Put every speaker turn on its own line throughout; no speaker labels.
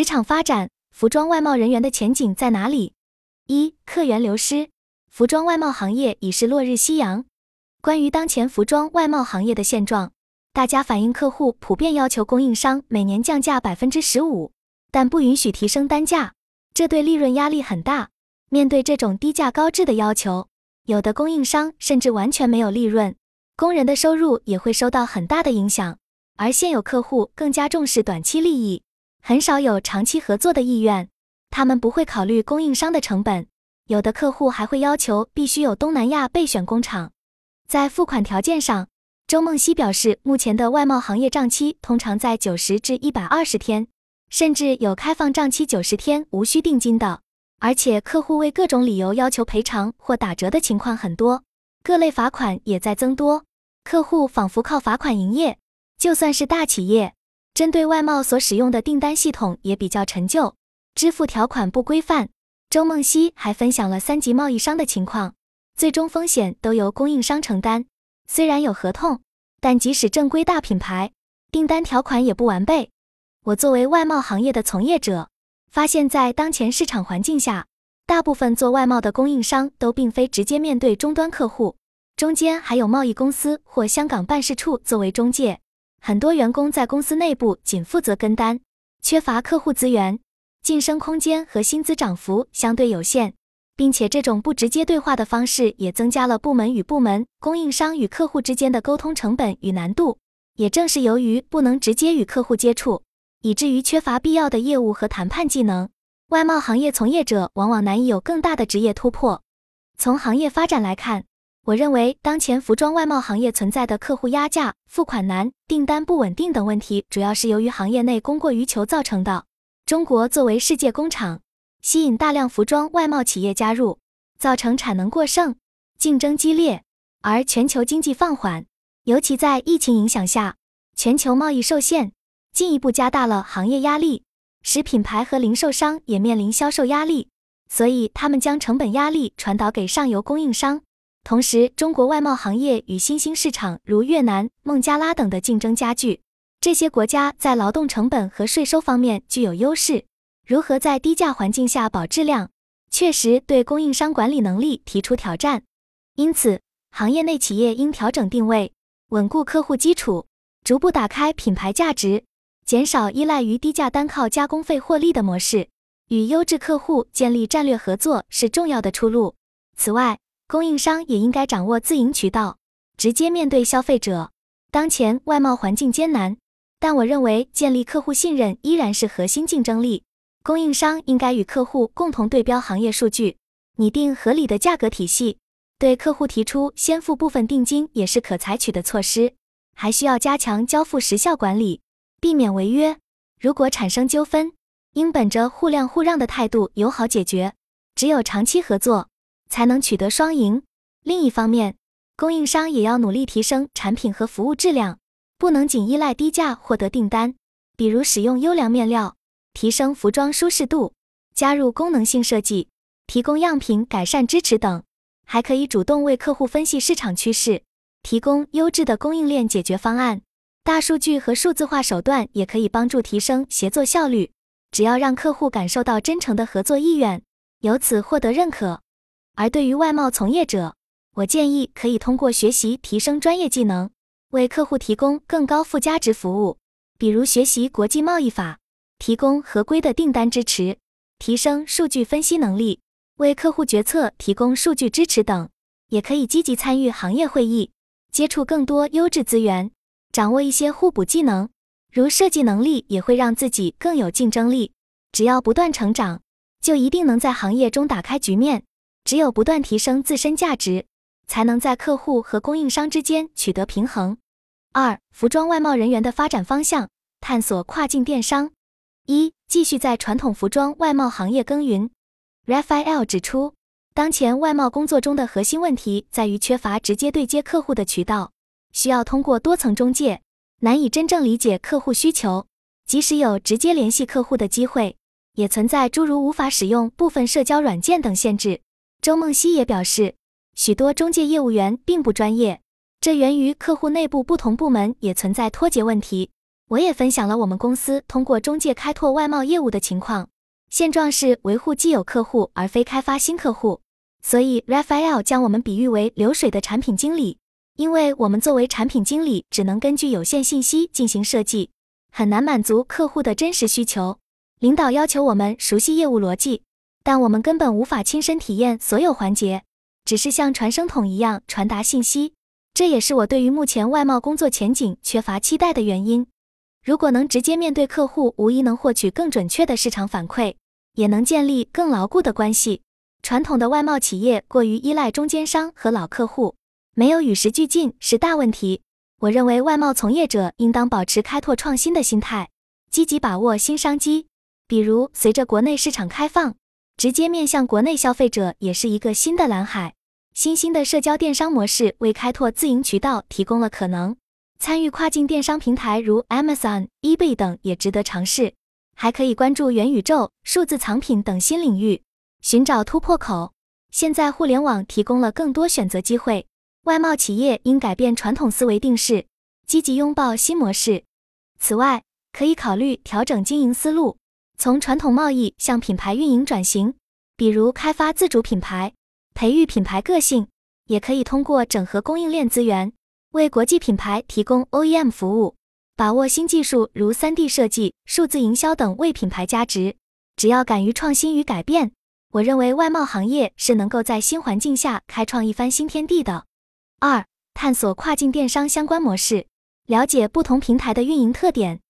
职场发展，服装外贸人员的前景在哪里？一、客源流失，服装外贸行业已是落日夕阳。关于当前服装外贸行业的现状，大家反映客户普遍要求供应商每年降价百分之十五，但不允许提升单价，这对利润压力很大。面对这种低价高质的要求，有的供应商甚至完全没有利润，工人的收入也会受到很大的影响。而现有客户更加重视短期利益，很少有长期合作的意愿。他们不会考虑供应商的成本，有的客户还会要求必须有东南亚备选工厂。在付款条件上，周梦溪表示，目前的外贸行业账期通常在九十至一百二十天，甚至有开放账期九十天无需定金的。而且客户为各种理由要求赔偿或打折的情况很多，各类罚款也在增多，客户仿佛靠罚款营业。就算是大企业，针对外贸所使用的订单系统也比较陈旧，支付条款不规范。周梦溪还分享了三级贸易商的情况，最终风险都由供应商承担。虽然有合同，但即使正规大品牌，订单条款也不完备。我作为外贸行业的从业者，发现，在当前市场环境下，大部分做外贸的供应商都并非直接面对终端客户，中间还有贸易公司或香港办事处作为中介。很多员工在公司内部仅负责跟单，缺乏客户资源，晋升空间和薪资涨幅相对有限，并且这种不直接对话的方式也增加了部门与部门、供应商与客户之间的沟通成本与难度。也正是由于不能直接与客户接触，以至于缺乏必要的业务和谈判技能，外贸行业从业者往往难以有更大的职业突破。从行业发展来看。我认为，当前服装外贸行业存在的客户压价、付款难、订单不稳定等问题，主要是由于行业内供过于求造成的。中国作为世界工厂，吸引大量服装外贸企业加入，造成产能过剩、竞争激烈。而全球经济放缓，尤其在疫情影响下，全球贸易受限，进一步加大了行业压力，使品牌和零售商也面临销售压力。所以，他们将成本压力传导给上游供应商。同时，中国外贸行业与新兴市场如越南、孟加拉等的竞争加剧。这些国家在劳动成本和税收方面具有优势，如何在低价环境下保质量，确实对供应商管理能力提出挑战。因此，行业内企业应调整定位，稳固客户基础，逐步打开品牌价值，减少依赖于低价单靠加工费获利的模式，与优质客户建立战略合作是重要的出路。此外，供应商也应该掌握自营渠道，直接面对消费者。当前外贸环境艰难，但我认为建立客户信任依然是核心竞争力。供应商应该与客户共同对标行业数据，拟定合理的价格体系，对客户提出先付部分定金也是可采取的措施。还需要加强交付时效管理，避免违约。如果产生纠纷，应本着互谅互让的态度友好解决。只有长期合作。才能取得双赢。另一方面，供应商也要努力提升产品和服务质量，不能仅依赖低价获得订单。比如使用优良面料，提升服装舒适度，加入功能性设计，提供样品改善支持等。还可以主动为客户分析市场趋势，提供优质的供应链解决方案。大数据和数字化手段也可以帮助提升协作效率。只要让客户感受到真诚的合作意愿，由此获得认可。而对于外贸从业者，我建议可以通过学习提升专业技能，为客户提供更高附加值服务，比如学习国际贸易法，提供合规的订单支持，提升数据分析能力，为客户决策提供数据支持等。也可以积极参与行业会议，接触更多优质资源，掌握一些互补技能，如设计能力，也会让自己更有竞争力。只要不断成长，就一定能在行业中打开局面。只有不断提升自身价值，才能在客户和供应商之间取得平衡。二、服装外贸人员的发展方向，探索跨境电商。一、继续在传统服装外贸行业耕耘。Raphael 指出，当前外贸工作中的核心问题在于缺乏直接对接客户的渠道，需要通过多层中介，难以真正理解客户需求。即使有直接联系客户的机会，也存在诸如无法使用部分社交软件等限制。周梦溪也表示，许多中介业务员并不专业，这源于客户内部不同部门也存在脱节问题。我也分享了我们公司通过中介开拓外贸业务的情况。现状是维护既有客户，而非开发新客户。所以 Raphael 将我们比喻为流水的产品经理，因为我们作为产品经理，只能根据有限信息进行设计，很难满足客户的真实需求。领导要求我们熟悉业务逻辑，但我们根本无法亲身体验所有环节，只是像传声筒一样传达信息。这也是我对于目前外贸工作前景缺乏期待的原因。如果能直接面对客户，无疑能获取更准确的市场反馈，也能建立更牢固的关系。传统的外贸企业过于依赖中间商和老客户，没有与时俱进是大问题。我认为外贸从业者应当保持开拓创新的心态，积极把握新商机。比如，随着国内市场开放，直接面向国内消费者也是一个新的蓝海。新兴的社交电商模式为开拓自营渠道提供了可能。参与跨境电商平台如 Amazon、eBay 等也值得尝试。还可以关注元宇宙、数字藏品等新领域，寻找突破口。现在互联网提供了更多选择机会，外贸企业应改变传统思维定式，积极拥抱新模式。此外，可以考虑调整经营思路。从传统贸易向品牌运营转型，比如开发自主品牌、培育品牌个性，也可以通过整合供应链资源，为国际品牌提供 OEM 服务，把握新技术如 3D 设计、数字营销等为品牌加值。只要敢于创新与改变，我认为外贸行业是能够在新环境下开创一番新天地的。二、探索跨境电商相关模式，了解不同平台的运营特点。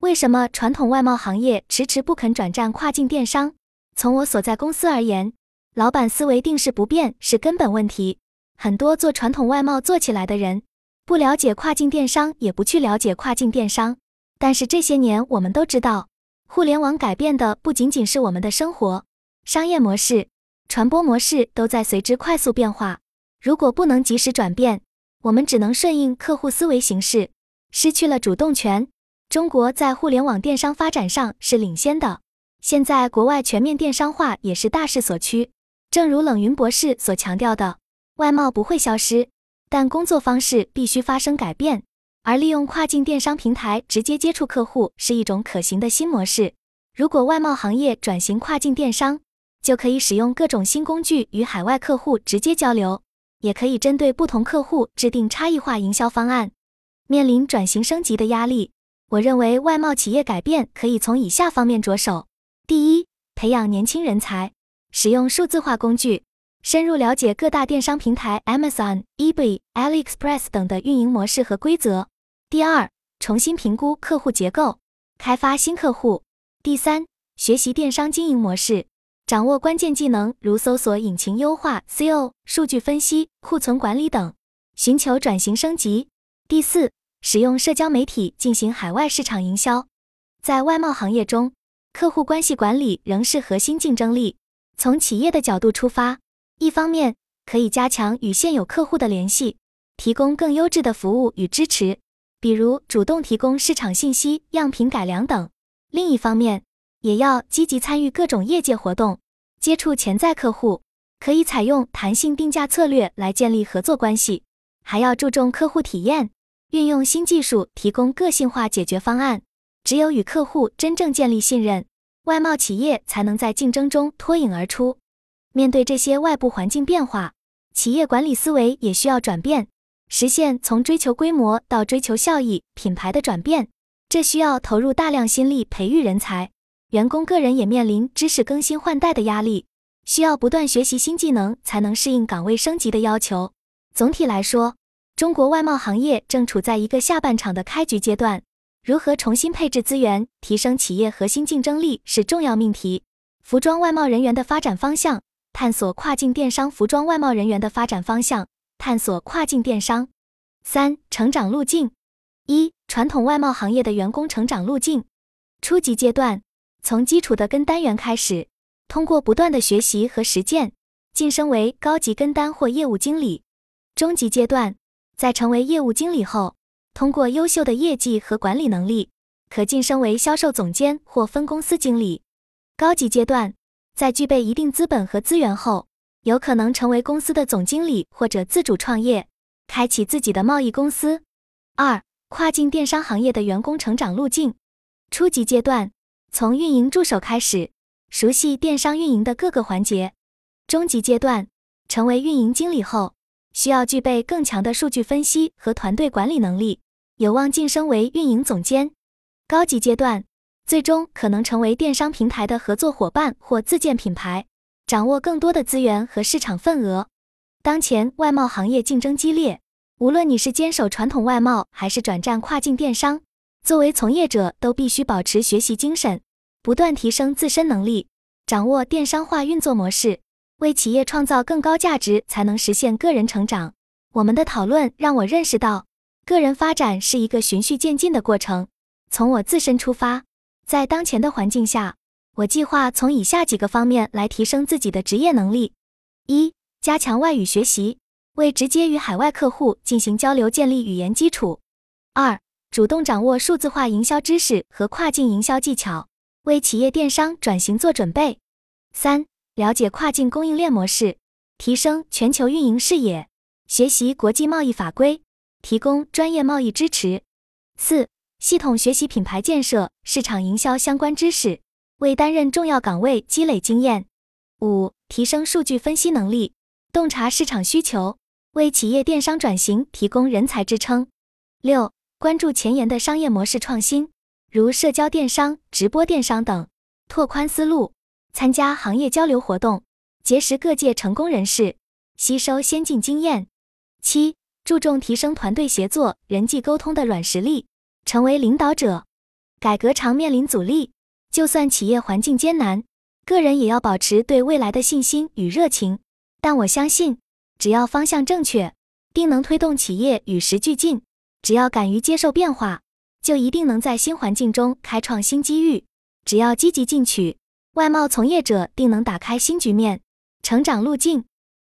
为什么传统外贸行业迟迟不肯转战跨境电商？从我所在公司而言，老板思维定势不变是根本问题。很多做传统外贸做起来的人，不了解跨境电商，也不去了解跨境电商。但是这些年，我们都知道，互联网改变的不仅仅是我们的生活，商业模式、传播模式都在随之快速变化。如果不能及时转变，我们只能顺应客户思维形式，失去了主动权。中国在互联网电商发展上是领先的，现在国外全面电商化也是大势所趋。正如冷云博士所强调的，外贸不会消失，但工作方式必须发生改变。而利用跨境电商平台直接接触客户是一种可行的新模式。如果外贸行业转型跨境电商，就可以使用各种新工具与海外客户直接交流，也可以针对不同客户制定差异化营销方案。面临转型升级的压力。我认为外贸企业改变可以从以下方面着手：第一，培养年轻人才，使用数字化工具，深入了解各大电商平台 Amazon、eBay、AliExpress 等的运营模式和规则；第二，重新评估客户结构，开发新客户；第三，学习电商经营模式，掌握关键技能如搜索引擎优化、SEO、数据分析、库存管理等，寻求转型升级；第四。使用社交媒体进行海外市场营销，在外贸行业中，客户关系管理仍是核心竞争力。从企业的角度出发，一方面可以加强与现有客户的联系，提供更优质的服务与支持，比如主动提供市场信息、样品改良等；另一方面，也要积极参与各种业界活动，接触潜在客户，可以采用弹性定价策略来建立合作关系，还要注重客户体验。运用新技术提供个性化解决方案，只有与客户真正建立信任，外贸企业才能在竞争中脱颖而出。面对这些外部环境变化，企业管理思维也需要转变，实现从追求规模到追求效益、品牌的转变。这需要投入大量心力培育人才，员工个人也面临知识更新换代的压力，需要不断学习新技能，才能适应岗位升级的要求。总体来说，中国外贸行业正处在一个下半场的开局阶段，如何重新配置资源，提升企业核心竞争力是重要命题。服装外贸人员的发展方向，探索跨境电商服装外贸人员的发展方向，探索跨境电商。三、成长路径：一、传统外贸行业的员工成长路径。初级阶段，从基础的跟单员开始，通过不断的学习和实践，晋升为高级跟单或业务经理。中级阶段。在成为业务经理后，通过优秀的业绩和管理能力，可晋升为销售总监或分公司经理。高级阶段，在具备一定资本和资源后，有可能成为公司的总经理或者自主创业，开启自己的贸易公司。二、跨境电商行业的员工成长路径：初级阶段，从运营助手开始，熟悉电商运营的各个环节；中级阶段，成为运营经理后，需要具备更强的数据分析和团队管理能力，有望晋升为运营总监；高级阶段，最终可能成为电商平台的合作伙伴或自建品牌，掌握更多的资源和市场份额。当前外贸行业竞争激烈。无论你是坚守传统外贸，还是转战跨境电商，作为从业者都必须保持学习精神，不断提升自身能力，掌握电商化运作模式，为企业创造更高价值，才能实现个人成长。我们的讨论让我认识到，个人发展是一个循序渐进的过程。从我自身出发，在当前的环境下，我计划从以下几个方面来提升自己的职业能力：一、加强外语学习。为直接与海外客户进行交流建立语言基础。二、主动掌握数字化营销知识和跨境营销技巧，为企业电商转型做准备。三、了解跨境供应链模式，提升全球运营视野，学习国际贸易法规，提供专业贸易支持。四、系统学习品牌建设、市场营销相关知识，为担任重要岗位积累经验。五、提升数据分析能力，洞察市场需求。为企业电商转型提供人才支撑。六、关注前沿的商业模式创新，如社交电商、直播电商等，拓宽思路。参加行业交流活动，结识各界成功人士，吸收先进经验。七、注重提升团队协作、人际沟通的软实力，成为领导者。改革常面临阻力，就算企业环境艰难，个人也要保持对未来的信心与热情。但我相信。只要方向正确，定能推动企业与时俱进。只要敢于接受变化，就一定能在新环境中开创新机遇。只要积极进取，外贸从业者定能打开新局面。成长路径。